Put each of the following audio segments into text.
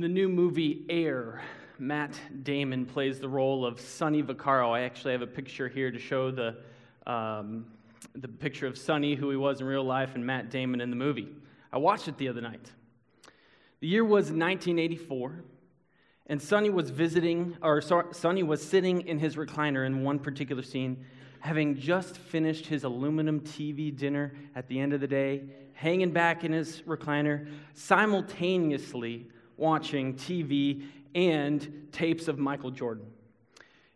In the new movie Air, Matt Damon plays the role of Sonny Vaccaro. I actually have a picture here to show the, um, the picture of Sonny, who he was in real life, and Matt Damon in the movie. I watched it the other night. The year was 1984, and Sonny was visiting, or Sonny was sitting in his recliner in one particular scene, having just finished his aluminum TV dinner at the end of the day, hanging back in his recliner, simultaneously watching TV and tapes of Michael Jordan.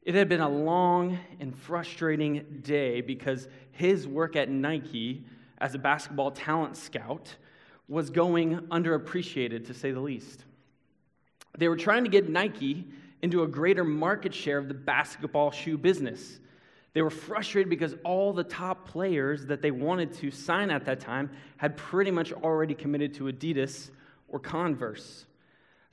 It had been a long and frustrating day because his work at Nike as a basketball talent scout was going underappreciated, to say the least. They were trying to get Nike into a greater market share of the basketball shoe business. They were frustrated because all the top players that they wanted to sign at that time had pretty much already committed to Adidas or Converse.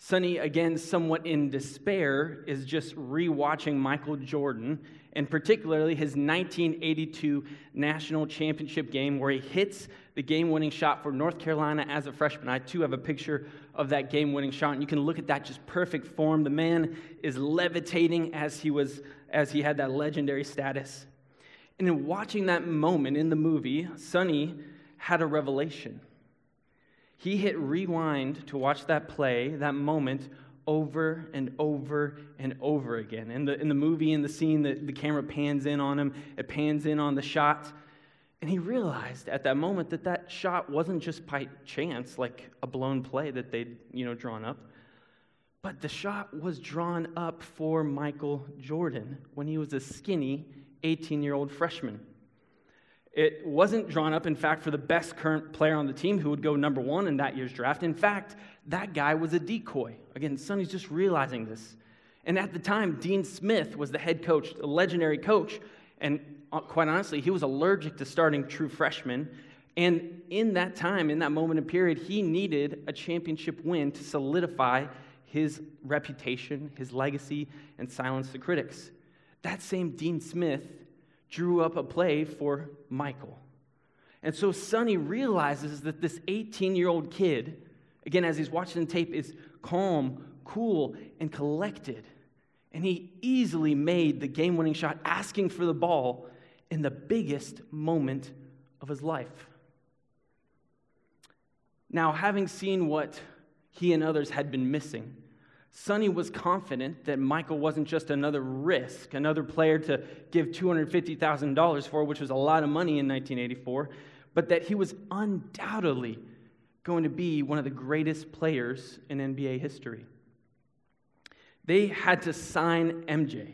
Sonny, again, somewhat in despair, is just rewatching Michael Jordan, and particularly his 1982 national championship game where he hits the game winning shot for North Carolina as a freshman. I too have a picture of that game winning shot, and you can look at that just perfect form. The man is levitating as he, was, as he had that legendary status. And in watching that moment in the movie, Sonny had a revelation. He hit rewind to watch that play, that moment, over and over and over again. In the, in the movie, in the scene, the, the camera pans in on him, it pans in on the shot. And he realized at that moment that that shot wasn't just by chance, like a blown play that they'd you know, drawn up, but the shot was drawn up for Michael Jordan when he was a skinny 18 year old freshman. It wasn't drawn up, in fact, for the best current player on the team who would go number one in that year's draft. In fact, that guy was a decoy. Again, Sonny's just realizing this. And at the time, Dean Smith was the head coach, a legendary coach. And uh, quite honestly, he was allergic to starting true freshmen. And in that time, in that moment and period, he needed a championship win to solidify his reputation, his legacy, and silence the critics. That same Dean Smith drew up a play for Michael. And so Sonny realizes that this 18 year old kid, again, as he's watching the tape, is calm, cool, and collected. And he easily made the game winning shot, asking for the ball in the biggest moment of his life. Now, having seen what he and others had been missing, Sonny was confident that Michael wasn't just another risk, another player to give $250,000 for, which was a lot of money in 1984, but that he was undoubtedly going to be one of the greatest players in NBA history. They had to sign MJ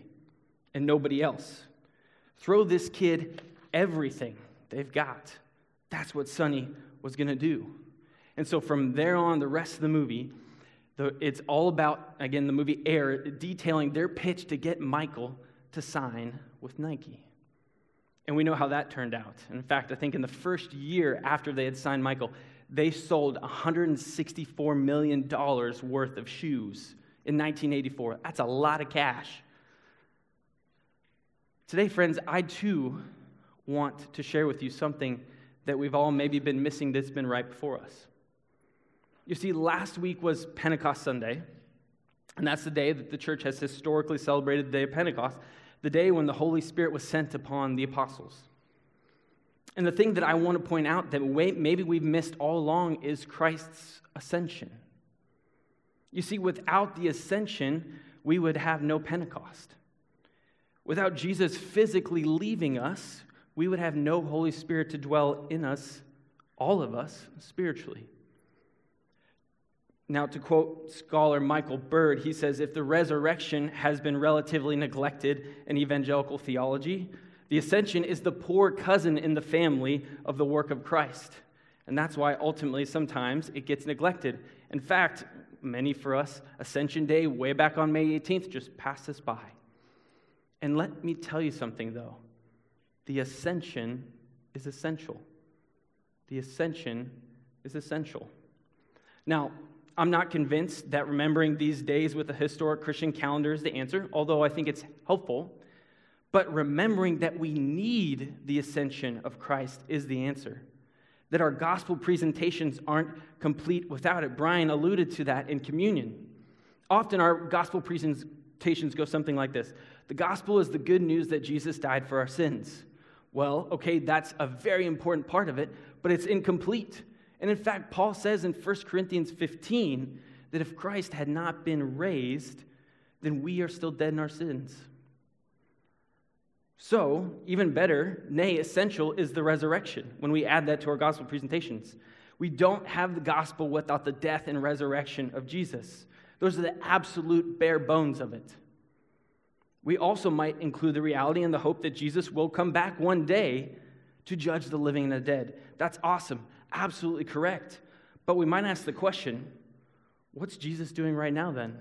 and nobody else. Throw this kid everything they've got. That's what Sonny was going to do. And so from there on, the rest of the movie, it's all about, again, the movie Air, detailing their pitch to get Michael to sign with Nike. And we know how that turned out. In fact, I think in the first year after they had signed Michael, they sold $164 million worth of shoes in 1984. That's a lot of cash. Today, friends, I too want to share with you something that we've all maybe been missing that's been right before us. You see, last week was Pentecost Sunday, and that's the day that the church has historically celebrated the day of Pentecost, the day when the Holy Spirit was sent upon the apostles. And the thing that I want to point out that maybe we've missed all along is Christ's ascension. You see, without the ascension, we would have no Pentecost. Without Jesus physically leaving us, we would have no Holy Spirit to dwell in us, all of us, spiritually. Now, to quote scholar Michael Bird, he says if the resurrection has been relatively neglected in evangelical theology, the ascension is the poor cousin in the family of the work of Christ. And that's why ultimately sometimes it gets neglected. In fact, many for us, Ascension Day, way back on May 18th, just passed us by. And let me tell you something though the ascension is essential. The ascension is essential. Now, I'm not convinced that remembering these days with a historic Christian calendar is the answer, although I think it's helpful. But remembering that we need the ascension of Christ is the answer. That our gospel presentations aren't complete without it. Brian alluded to that in communion. Often our gospel presentations go something like this The gospel is the good news that Jesus died for our sins. Well, okay, that's a very important part of it, but it's incomplete. And in fact, Paul says in 1 Corinthians 15 that if Christ had not been raised, then we are still dead in our sins. So, even better, nay, essential is the resurrection when we add that to our gospel presentations. We don't have the gospel without the death and resurrection of Jesus. Those are the absolute bare bones of it. We also might include the reality and the hope that Jesus will come back one day to judge the living and the dead. That's awesome. Absolutely correct. But we might ask the question what's Jesus doing right now then?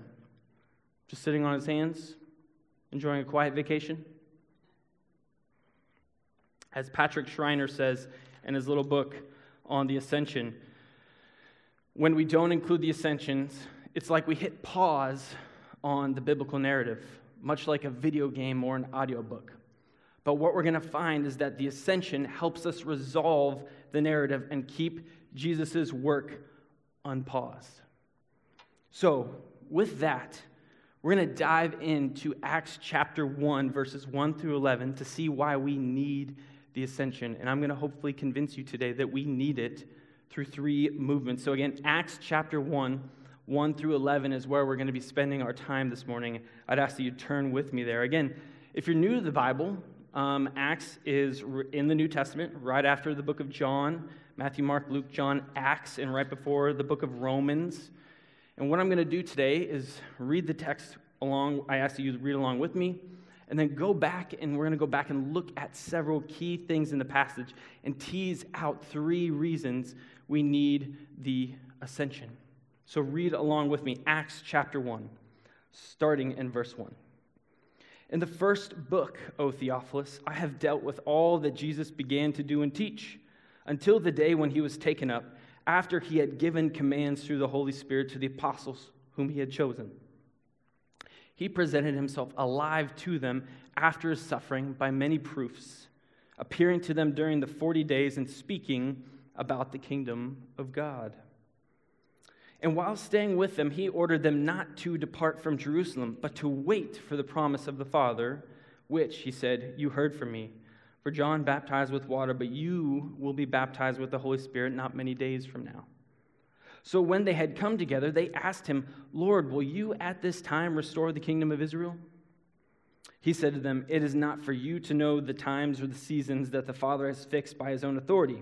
Just sitting on his hands, enjoying a quiet vacation? As Patrick Schreiner says in his little book on the ascension, when we don't include the ascensions, it's like we hit pause on the biblical narrative, much like a video game or an audiobook. But what we're going to find is that the ascension helps us resolve the narrative and keep Jesus' work unpaused. So, with that, we're going to dive into Acts chapter 1, verses 1 through 11, to see why we need the ascension. And I'm going to hopefully convince you today that we need it through three movements. So, again, Acts chapter 1, 1 through 11 is where we're going to be spending our time this morning. I'd ask that you turn with me there. Again, if you're new to the Bible, um, Acts is in the New Testament, right after the book of John Matthew, Mark, Luke, John, Acts, and right before the book of Romans. And what I'm going to do today is read the text along. I ask you to read along with me, and then go back, and we're going to go back and look at several key things in the passage and tease out three reasons we need the ascension. So read along with me Acts chapter 1, starting in verse 1. In the first book, O Theophilus, I have dealt with all that Jesus began to do and teach until the day when he was taken up after he had given commands through the Holy Spirit to the apostles whom he had chosen. He presented himself alive to them after his suffering by many proofs, appearing to them during the 40 days and speaking about the kingdom of God. And while staying with them, he ordered them not to depart from Jerusalem, but to wait for the promise of the Father, which, he said, you heard from me. For John baptized with water, but you will be baptized with the Holy Spirit not many days from now. So when they had come together, they asked him, Lord, will you at this time restore the kingdom of Israel? He said to them, It is not for you to know the times or the seasons that the Father has fixed by his own authority,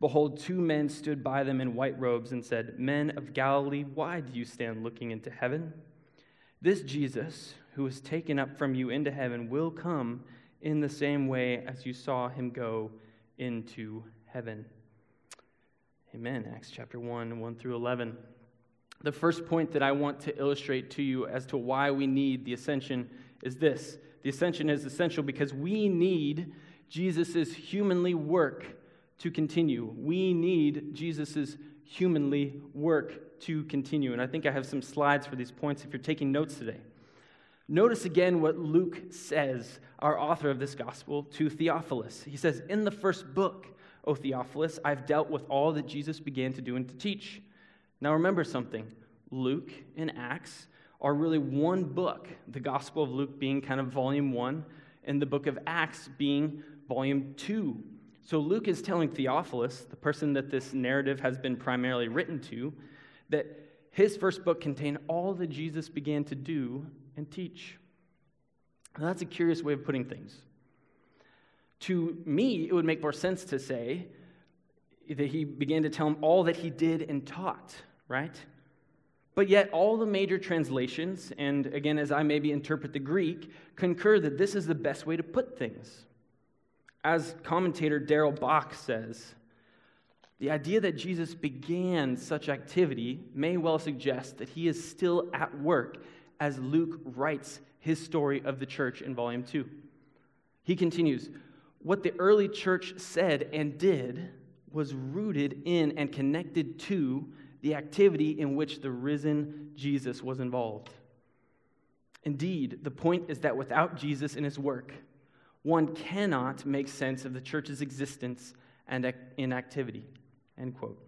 behold, two men stood by them in white robes and said, Men of Galilee, why do you stand looking into heaven? This Jesus, who was taken up from you into heaven, will come in the same way as you saw him go into heaven. Amen. Acts chapter 1, 1 through 11. The first point that I want to illustrate to you as to why we need the ascension is this the ascension is essential because we need Jesus' humanly work to continue. We need Jesus' humanly work to continue. And I think I have some slides for these points if you're taking notes today. Notice again what Luke says, our author of this gospel, to Theophilus. He says, In the first book, O Theophilus, I've dealt with all that Jesus began to do and to teach. Now remember something Luke and Acts are really one book, the Gospel of Luke being kind of volume one, and the book of Acts being volume two. So Luke is telling Theophilus, the person that this narrative has been primarily written to, that his first book contained all that Jesus began to do and teach. Now, that's a curious way of putting things. To me, it would make more sense to say that he began to tell him all that he did and taught, right? But yet, all the major translations, and again, as I maybe interpret the Greek, concur that this is the best way to put things. As commentator Darrell Bock says, the idea that Jesus began such activity may well suggest that he is still at work as Luke writes his story of the church in volume 2. He continues, What the early church said and did was rooted in and connected to the activity in which the risen Jesus was involved. Indeed, the point is that without Jesus and his work, one cannot make sense of the church's existence and inactivity. End quote.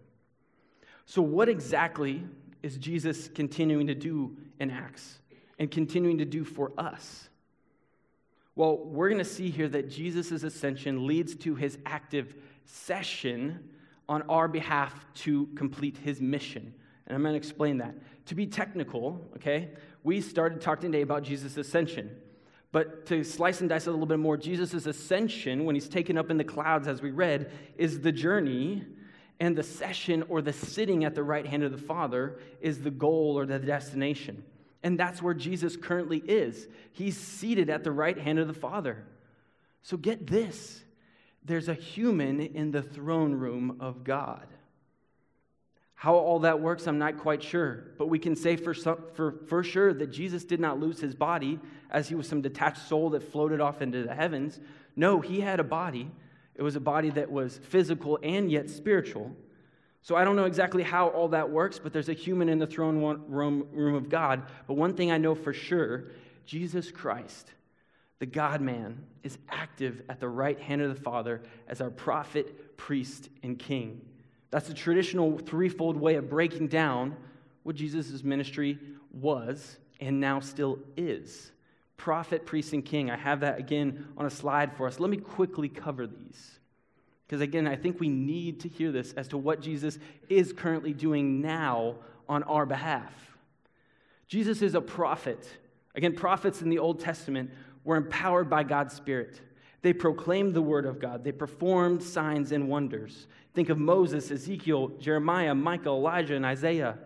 So, what exactly is Jesus continuing to do in Acts and continuing to do for us? Well, we're going to see here that Jesus' ascension leads to his active session on our behalf to complete his mission. And I'm going to explain that. To be technical, okay, we started talking today about Jesus' ascension. But to slice and dice it a little bit more, Jesus' ascension, when he's taken up in the clouds, as we read, is the journey, and the session or the sitting at the right hand of the Father is the goal or the destination. And that's where Jesus currently is. He's seated at the right hand of the Father. So get this there's a human in the throne room of God. How all that works, I'm not quite sure. But we can say for, some, for, for sure that Jesus did not lose his body as he was some detached soul that floated off into the heavens. No, he had a body. It was a body that was physical and yet spiritual. So I don't know exactly how all that works, but there's a human in the throne room of God. But one thing I know for sure Jesus Christ, the God man, is active at the right hand of the Father as our prophet, priest, and king. That's the traditional threefold way of breaking down what Jesus' ministry was and now still is. Prophet, priest, and king. I have that again on a slide for us. Let me quickly cover these. Because again, I think we need to hear this as to what Jesus is currently doing now on our behalf. Jesus is a prophet. Again, prophets in the Old Testament were empowered by God's Spirit. They proclaimed the word of God. They performed signs and wonders. Think of Moses, Ezekiel, Jeremiah, Micah, Elijah, and Isaiah.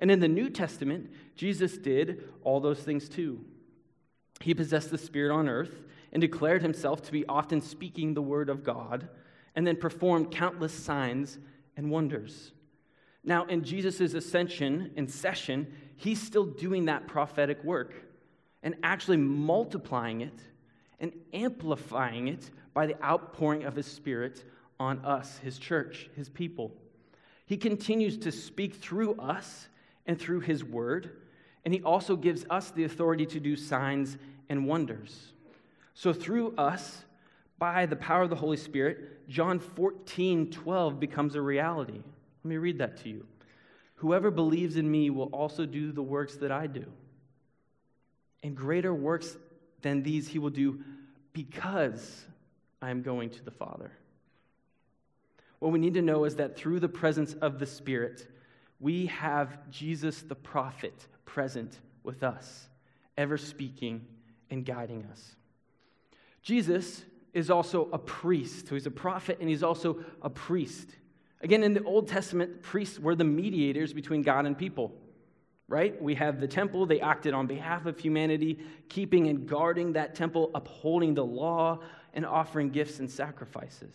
And in the New Testament, Jesus did all those things too. He possessed the Spirit on earth and declared himself to be often speaking the word of God, and then performed countless signs and wonders. Now, in Jesus' ascension and session, he's still doing that prophetic work and actually multiplying it and amplifying it by the outpouring of his Spirit on us, his church, his people. He continues to speak through us and through his word, and he also gives us the authority to do signs and wonders. So, through us, by the power of the Holy Spirit, John 14 12 becomes a reality. Let me read that to you. Whoever believes in me will also do the works that I do. And greater works than these he will do because I am going to the Father. What we need to know is that through the presence of the Spirit, we have Jesus the prophet present with us, ever speaking and guiding us. Jesus is also a priest. So he's a prophet and he's also a priest. Again, in the Old Testament, priests were the mediators between God and people right? We have the temple, they acted on behalf of humanity, keeping and guarding that temple, upholding the law, and offering gifts and sacrifices.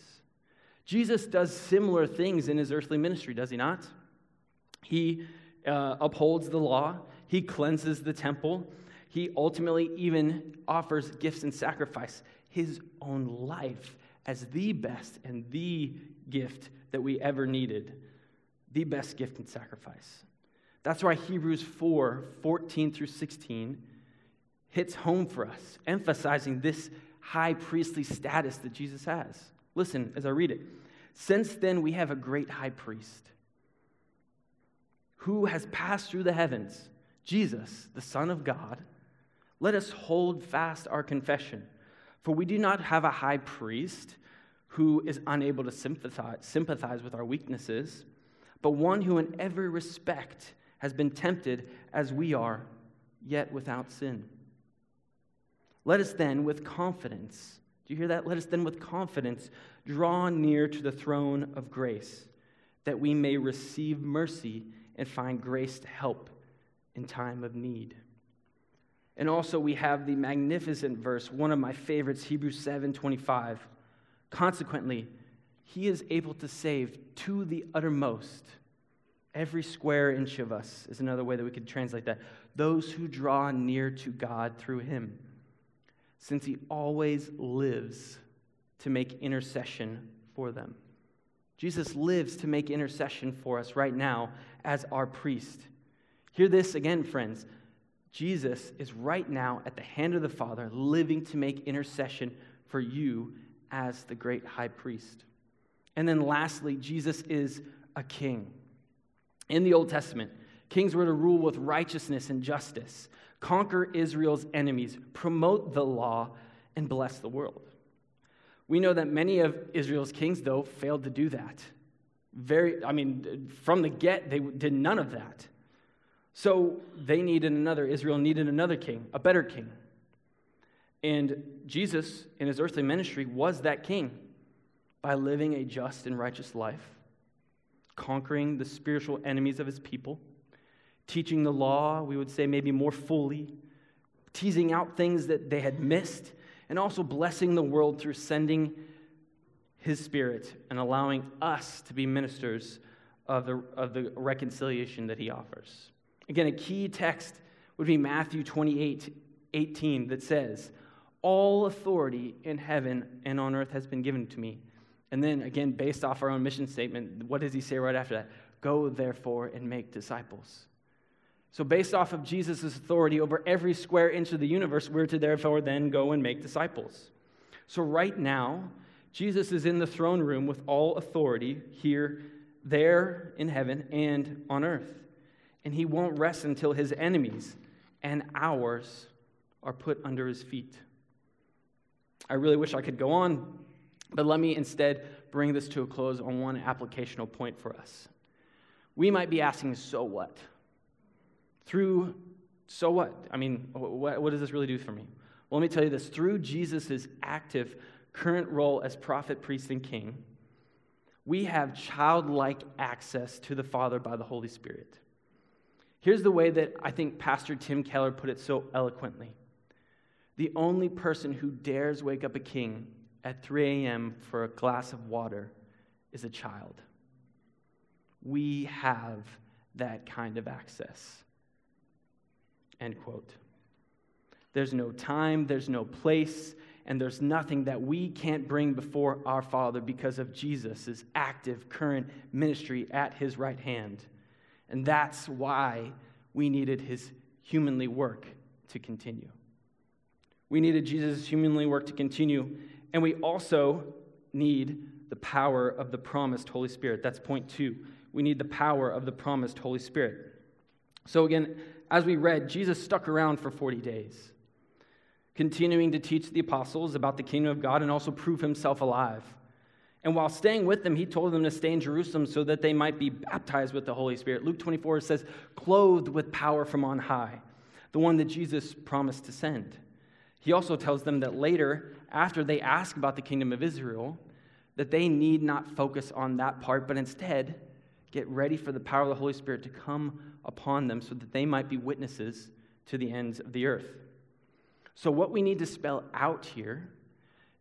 Jesus does similar things in his earthly ministry, does he not? He uh, upholds the law, he cleanses the temple, he ultimately even offers gifts and sacrifice, his own life as the best and the gift that we ever needed, the best gift and sacrifice. That's why Hebrews 4 14 through 16 hits home for us, emphasizing this high priestly status that Jesus has. Listen as I read it. Since then, we have a great high priest who has passed through the heavens, Jesus, the Son of God. Let us hold fast our confession, for we do not have a high priest who is unable to sympathize, sympathize with our weaknesses, but one who, in every respect, has been tempted as we are, yet without sin. Let us then, with confidence, do you hear that? Let us then, with confidence, draw near to the throne of grace, that we may receive mercy and find grace to help in time of need. And also, we have the magnificent verse, one of my favorites, Hebrews 7 25. Consequently, he is able to save to the uttermost Every square inch of us is another way that we could translate that. Those who draw near to God through him, since he always lives to make intercession for them. Jesus lives to make intercession for us right now as our priest. Hear this again, friends. Jesus is right now at the hand of the Father, living to make intercession for you as the great high priest. And then lastly, Jesus is a king. In the Old Testament, kings were to rule with righteousness and justice, conquer Israel's enemies, promote the law, and bless the world. We know that many of Israel's kings, though, failed to do that. Very, I mean, from the get, they did none of that. So they needed another. Israel needed another king, a better king. And Jesus, in his earthly ministry, was that king by living a just and righteous life, conquering the spiritual enemies of his people, teaching the law, we would say maybe more fully, teasing out things that they had missed and also blessing the world through sending his spirit and allowing us to be ministers of the, of the reconciliation that he offers. Again, a key text would be Matthew 28 18 that says, All authority in heaven and on earth has been given to me. And then, again, based off our own mission statement, what does he say right after that? Go, therefore, and make disciples. So, based off of Jesus' authority over every square inch of the universe, we're to therefore then go and make disciples. So, right now, Jesus is in the throne room with all authority here, there in heaven, and on earth. And he won't rest until his enemies and ours are put under his feet. I really wish I could go on, but let me instead bring this to a close on one applicational point for us. We might be asking, so what? Through, so what? I mean, what, what does this really do for me? Well, let me tell you this through Jesus' active current role as prophet, priest, and king, we have childlike access to the Father by the Holy Spirit. Here's the way that I think Pastor Tim Keller put it so eloquently The only person who dares wake up a king at 3 a.m. for a glass of water is a child. We have that kind of access. End quote. There's no time, there's no place, and there's nothing that we can't bring before our Father because of Jesus' active, current ministry at his right hand. And that's why we needed his humanly work to continue. We needed Jesus' humanly work to continue, and we also need the power of the promised Holy Spirit. That's point two. We need the power of the promised Holy Spirit. So, again, as we read, Jesus stuck around for 40 days, continuing to teach the apostles about the kingdom of God and also prove himself alive. And while staying with them, he told them to stay in Jerusalem so that they might be baptized with the Holy Spirit. Luke 24 says, clothed with power from on high, the one that Jesus promised to send. He also tells them that later, after they ask about the kingdom of Israel, that they need not focus on that part, but instead get ready for the power of the Holy Spirit to come upon them so that they might be witnesses to the ends of the earth. So, what we need to spell out here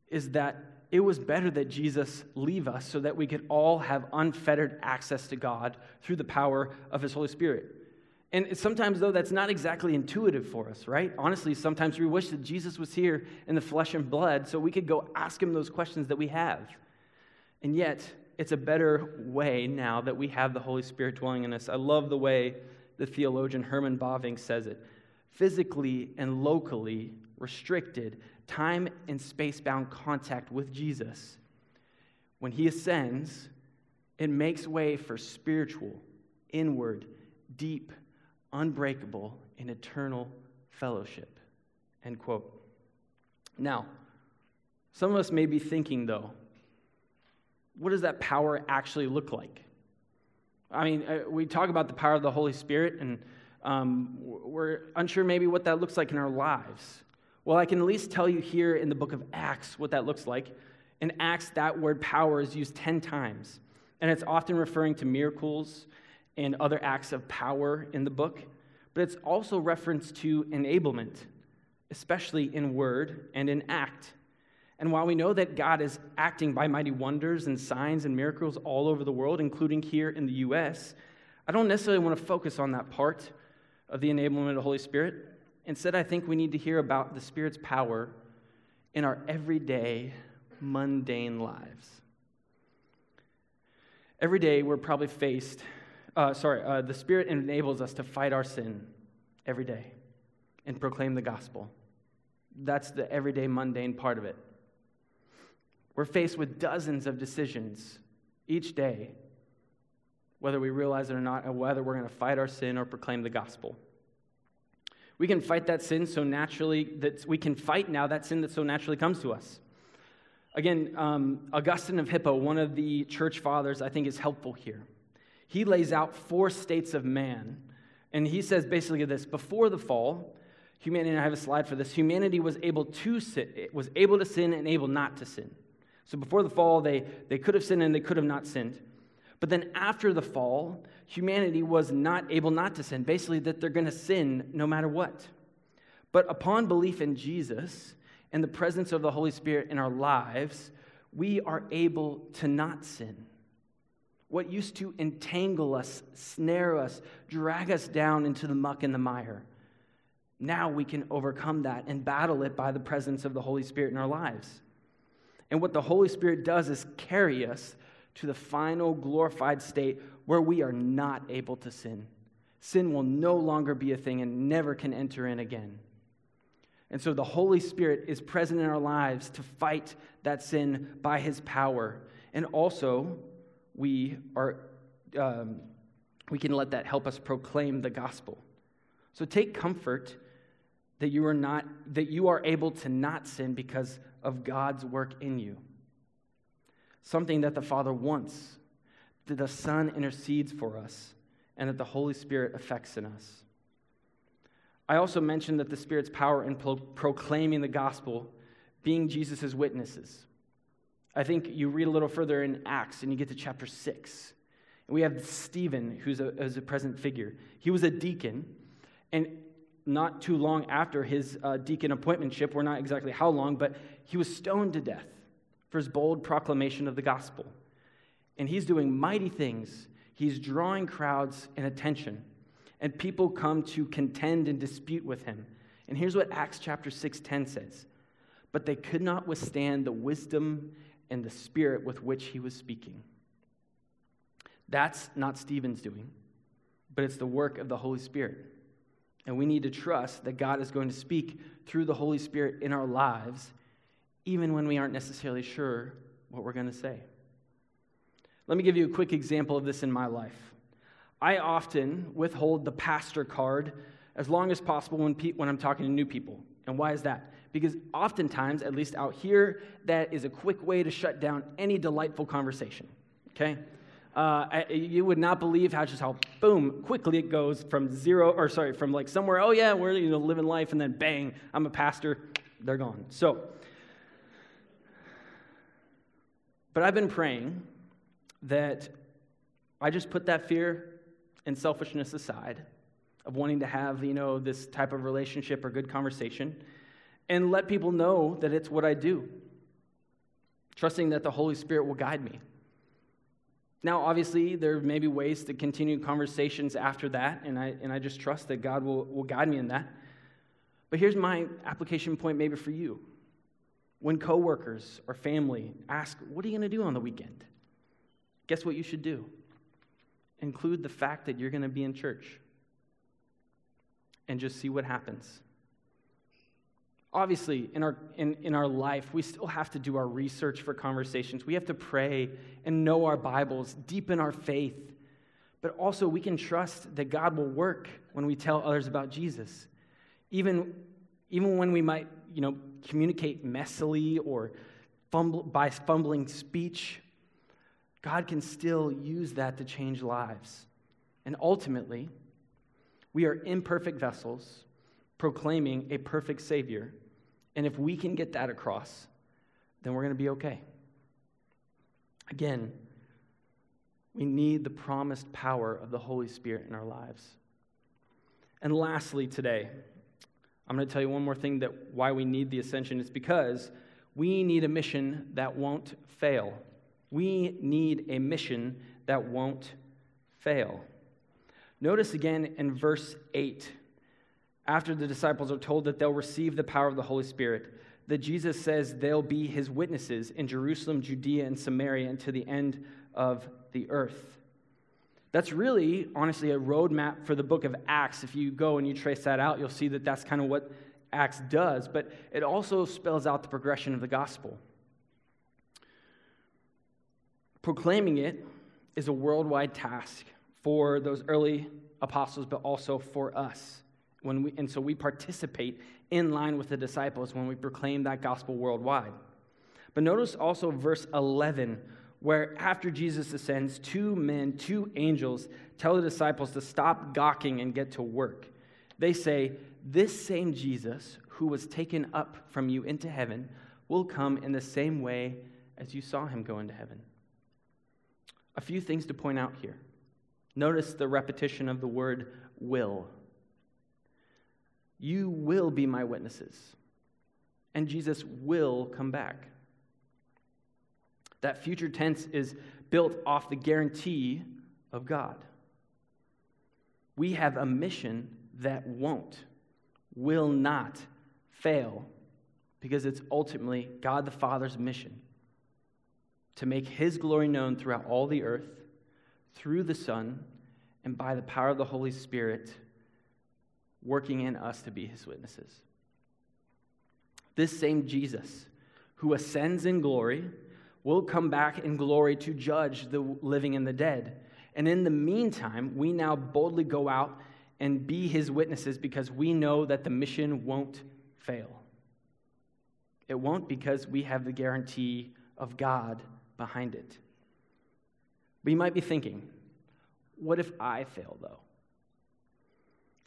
is that it was better that Jesus leave us so that we could all have unfettered access to God through the power of His Holy Spirit. And sometimes, though, that's not exactly intuitive for us, right? Honestly, sometimes we wish that Jesus was here in the flesh and blood so we could go ask Him those questions that we have. And yet, it's a better way now that we have the Holy Spirit dwelling in us. I love the way the theologian Herman Bavinck says it physically and locally restricted, time and space bound contact with Jesus. When he ascends, it makes way for spiritual, inward, deep, unbreakable, and eternal fellowship. End quote. Now, some of us may be thinking, though, what does that power actually look like? I mean, uh, we talk about the power of the Holy Spirit, and um, we're unsure maybe what that looks like in our lives. Well, I can at least tell you here in the book of Acts what that looks like. In Acts, that word power is used 10 times, and it's often referring to miracles and other acts of power in the book, but it's also reference to enablement, especially in word and in act. And while we know that God is acting by mighty wonders and signs and miracles all over the world, including here in the U.S., I don't necessarily want to focus on that part of the enablement of the Holy Spirit. Instead, I think we need to hear about the Spirit's power in our everyday, mundane lives. Every day, we're probably faced, uh, sorry, uh, the Spirit enables us to fight our sin every day and proclaim the gospel. That's the everyday, mundane part of it. We're faced with dozens of decisions each day, whether we realize it or not, and whether we're going to fight our sin or proclaim the gospel. We can fight that sin so naturally that we can fight now that sin that so naturally comes to us. Again, um, Augustine of Hippo, one of the church fathers, I think is helpful here. He lays out four states of man. And he says basically this before the fall, humanity, I have a slide for this, humanity was able to sin, was able to sin and able not to sin. So before the fall, they, they could have sinned and they could have not sinned. But then after the fall, humanity was not able not to sin, basically, that they're going to sin no matter what. But upon belief in Jesus and the presence of the Holy Spirit in our lives, we are able to not sin. What used to entangle us, snare us, drag us down into the muck and the mire, now we can overcome that and battle it by the presence of the Holy Spirit in our lives. And what the Holy Spirit does is carry us to the final glorified state where we are not able to sin. Sin will no longer be a thing and never can enter in again. And so the Holy Spirit is present in our lives to fight that sin by his power. And also, we, are, um, we can let that help us proclaim the gospel. So take comfort that you are not that you are able to not sin because of God's work in you. Something that the Father wants that the Son intercedes for us, and that the Holy Spirit affects in us. I also mentioned that the Spirit's power in pro- proclaiming the gospel, being Jesus' witnesses. I think you read a little further in Acts and you get to chapter 6. And we have Stephen, who's a, who's a present figure. He was a deacon, and not too long after his uh, deacon appointmentship, we're not exactly how long, but he was stoned to death for his bold proclamation of the gospel and he's doing mighty things. He's drawing crowds and attention, and people come to contend and dispute with him. And here's what Acts chapter 6:10 says. But they could not withstand the wisdom and the spirit with which he was speaking. That's not Stephen's doing, but it's the work of the Holy Spirit. And we need to trust that God is going to speak through the Holy Spirit in our lives, even when we aren't necessarily sure what we're going to say. Let me give you a quick example of this in my life. I often withhold the pastor card as long as possible when, pe- when I'm talking to new people. And why is that? Because oftentimes, at least out here, that is a quick way to shut down any delightful conversation. Okay? Uh, I, you would not believe how just how boom quickly it goes from zero or sorry from like somewhere oh yeah we're you know living life and then bang I'm a pastor they're gone so but I've been praying that I just put that fear and selfishness aside of wanting to have, you know, this type of relationship or good conversation and let people know that it's what I do, trusting that the Holy Spirit will guide me. Now, obviously, there may be ways to continue conversations after that, and I, and I just trust that God will, will guide me in that. But here's my application point maybe for you. When coworkers or family ask, What are you going to do on the weekend? Guess what you should do? Include the fact that you're going to be in church and just see what happens. Obviously, in our, in, in our life, we still have to do our research for conversations. We have to pray and know our Bibles, deepen our faith. But also, we can trust that God will work when we tell others about Jesus. Even, even when we might, you know, communicate messily or fumble, by fumbling speech, God can still use that to change lives. And ultimately, we are imperfect vessels proclaiming a perfect Savior. And if we can get that across, then we're going to be okay. Again, we need the promised power of the Holy Spirit in our lives. And lastly, today, I'm going to tell you one more thing that why we need the ascension. It's because we need a mission that won't fail. We need a mission that won't fail. Notice again in verse 8, after the disciples are told that they'll receive the power of the Holy Spirit, that Jesus says they'll be his witnesses in Jerusalem, Judea, and Samaria to the end of the earth. That's really, honestly, a roadmap for the book of Acts. If you go and you trace that out, you'll see that that's kind of what Acts does, but it also spells out the progression of the gospel. Proclaiming it is a worldwide task for those early apostles, but also for us. When we, and so we participate in line with the disciples when we proclaim that gospel worldwide. But notice also verse 11, where after Jesus ascends, two men, two angels, tell the disciples to stop gawking and get to work. They say, This same Jesus who was taken up from you into heaven will come in the same way as you saw him go into heaven. A few things to point out here. Notice the repetition of the word will. You will be my witnesses, and Jesus will come back. That future tense is built off the guarantee of God. We have a mission that won't, will not fail, because it's ultimately God the Father's mission to make his glory known throughout all the earth through the Son and by the power of the Holy Spirit working in us to be his witnesses. This same Jesus who ascends in glory will come back in glory to judge the living and the dead. And in the meantime, we now boldly go out and be his witnesses because we know that the mission won't fail. It won't because we have the guarantee of God behind it. But you might be thinking, what if I fail, though?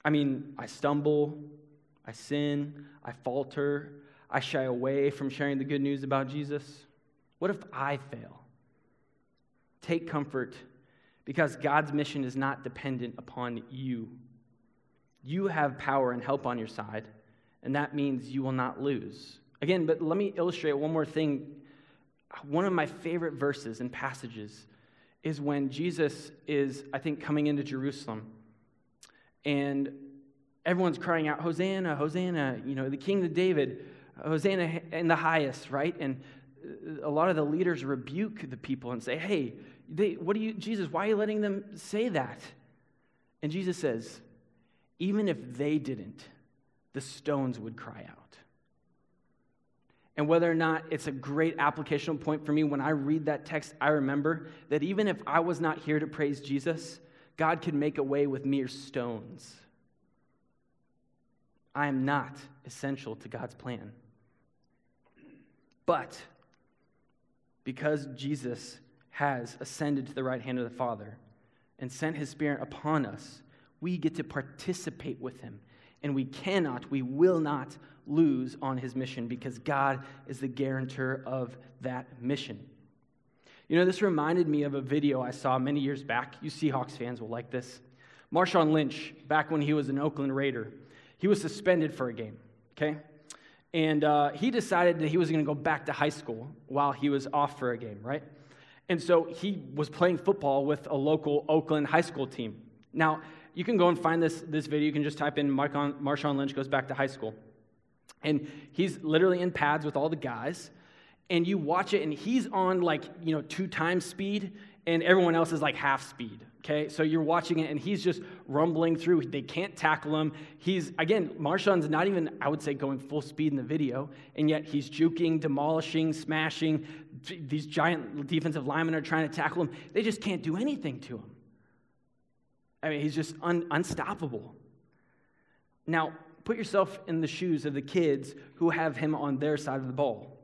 I mean, I stumble, I sin, I falter, I shy away from sharing the good news about Jesus. What if I fail? Take comfort because God's mission is not dependent upon you. You have power and help on your side, and that means you will not lose. Again, but let me illustrate one more thing. One of my favorite verses and passages is when Jesus is, I think, coming into Jerusalem. And everyone's crying out, Hosanna, Hosanna, you know, the King of David, Hosanna in the highest, right? And a lot of the leaders rebuke the people and say, hey, they, what do you, Jesus, why are you letting them say that? And Jesus says, even if they didn't, the stones would cry out and whether or not it's a great applicational point for me when I read that text, I remember that even if I was not here to praise Jesus, God can make a way with mere stones. I am not essential to God's plan. But because Jesus has ascended to the right hand of the Father and sent his Spirit upon us, we get to participate with him. And we cannot, we will not lose on his mission because God is the guarantor of that mission. You know, this reminded me of a video I saw many years back. You Seahawks fans will like this. Marshawn Lynch, back when he was an Oakland Raider, he was suspended for a game, okay? And uh, he decided that he was going to go back to high school while he was off for a game, right? And so he was playing football with a local Oakland high school team. Now, you can go and find this, this video. You can just type in Marshawn Lynch goes back to high school. And he's literally in pads with all the guys. And you watch it, and he's on like, you know, two times speed, and everyone else is like half speed. Okay, so you're watching it, and he's just rumbling through. They can't tackle him. He's, again, Marshawn's not even, I would say, going full speed in the video, and yet he's juking, demolishing, smashing. These giant defensive linemen are trying to tackle him. They just can't do anything to him. I mean, he's just un- unstoppable. Now, Put yourself in the shoes of the kids who have him on their side of the ball.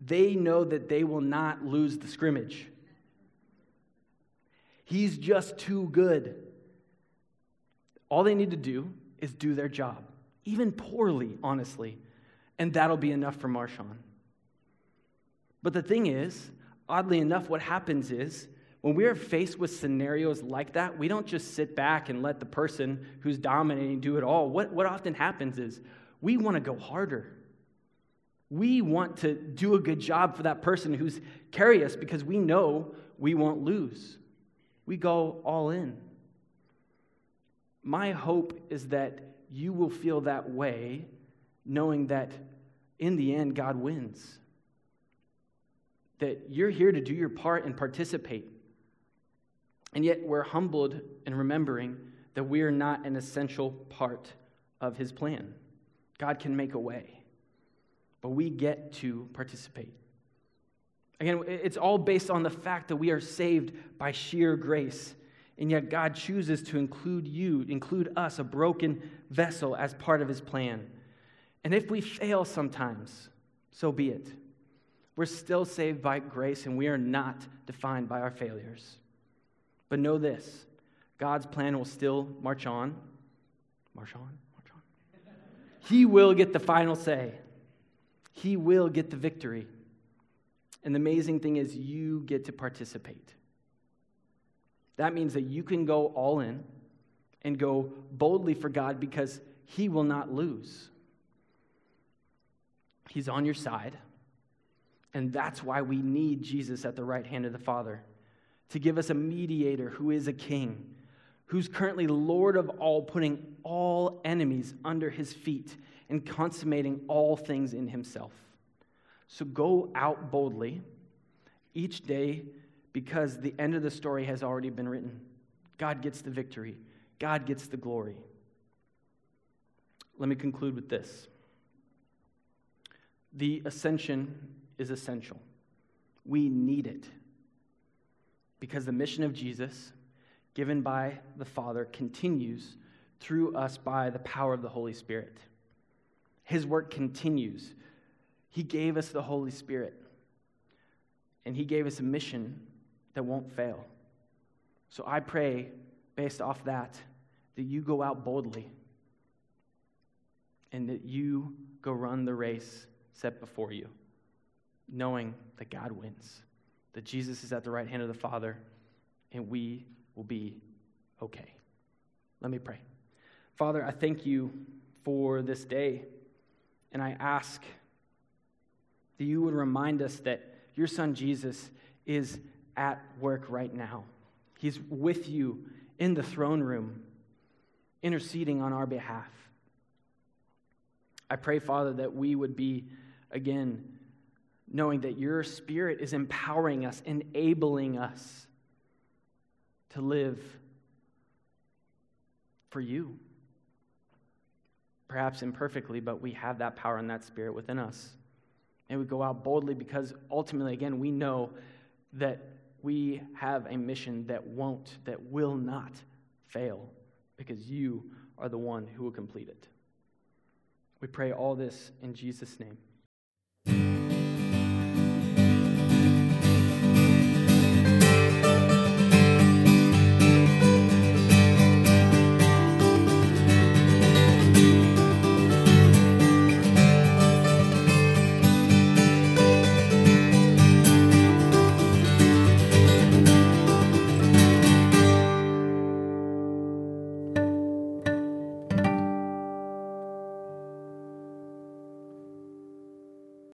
They know that they will not lose the scrimmage. He's just too good. All they need to do is do their job, even poorly, honestly, and that'll be enough for Marshawn. But the thing is, oddly enough, what happens is when we are faced with scenarios like that, we don't just sit back and let the person who's dominating do it all. What, what often happens is we want to go harder. We want to do a good job for that person who's carry us because we know we won't lose. We go all in. My hope is that you will feel that way, knowing that in the end, God wins. That you're here to do your part and participate. And yet we're humbled in remembering that we are not an essential part of his plan. God can make a way, but we get to participate. Again, it's all based on the fact that we are saved by sheer grace. And yet, God chooses to include you, include us, a broken vessel, as part of his plan. And if we fail sometimes, so be it. We're still saved by grace, and we are not defined by our failures. But know this God's plan will still march on. March on, march on. He will get the final say, He will get the victory. And the amazing thing is, you get to participate. That means that you can go all in and go boldly for God because He will not lose. He's on your side. And that's why we need Jesus at the right hand of the Father to give us a mediator who is a king, who's currently Lord of all, putting all enemies under his feet and consummating all things in himself. So go out boldly each day because the end of the story has already been written. God gets the victory, God gets the glory. Let me conclude with this the ascension is essential. We need it because the mission of Jesus, given by the Father, continues through us by the power of the Holy Spirit. His work continues. He gave us the Holy Spirit, and He gave us a mission that won't fail. So I pray, based off that, that you go out boldly and that you go run the race set before you, knowing that God wins, that Jesus is at the right hand of the Father, and we will be okay. Let me pray. Father, I thank you for this day, and I ask that you would remind us that your son Jesus is at work right now. He's with you in the throne room, interceding on our behalf. I pray, Father, that we would be again, knowing that your Spirit is empowering us, enabling us to live for you. Perhaps imperfectly, but we have that power and that Spirit within us. And we go out boldly because ultimately, again, we know that we have a mission that won't, that will not fail because you are the one who will complete it. We pray all this in Jesus' name.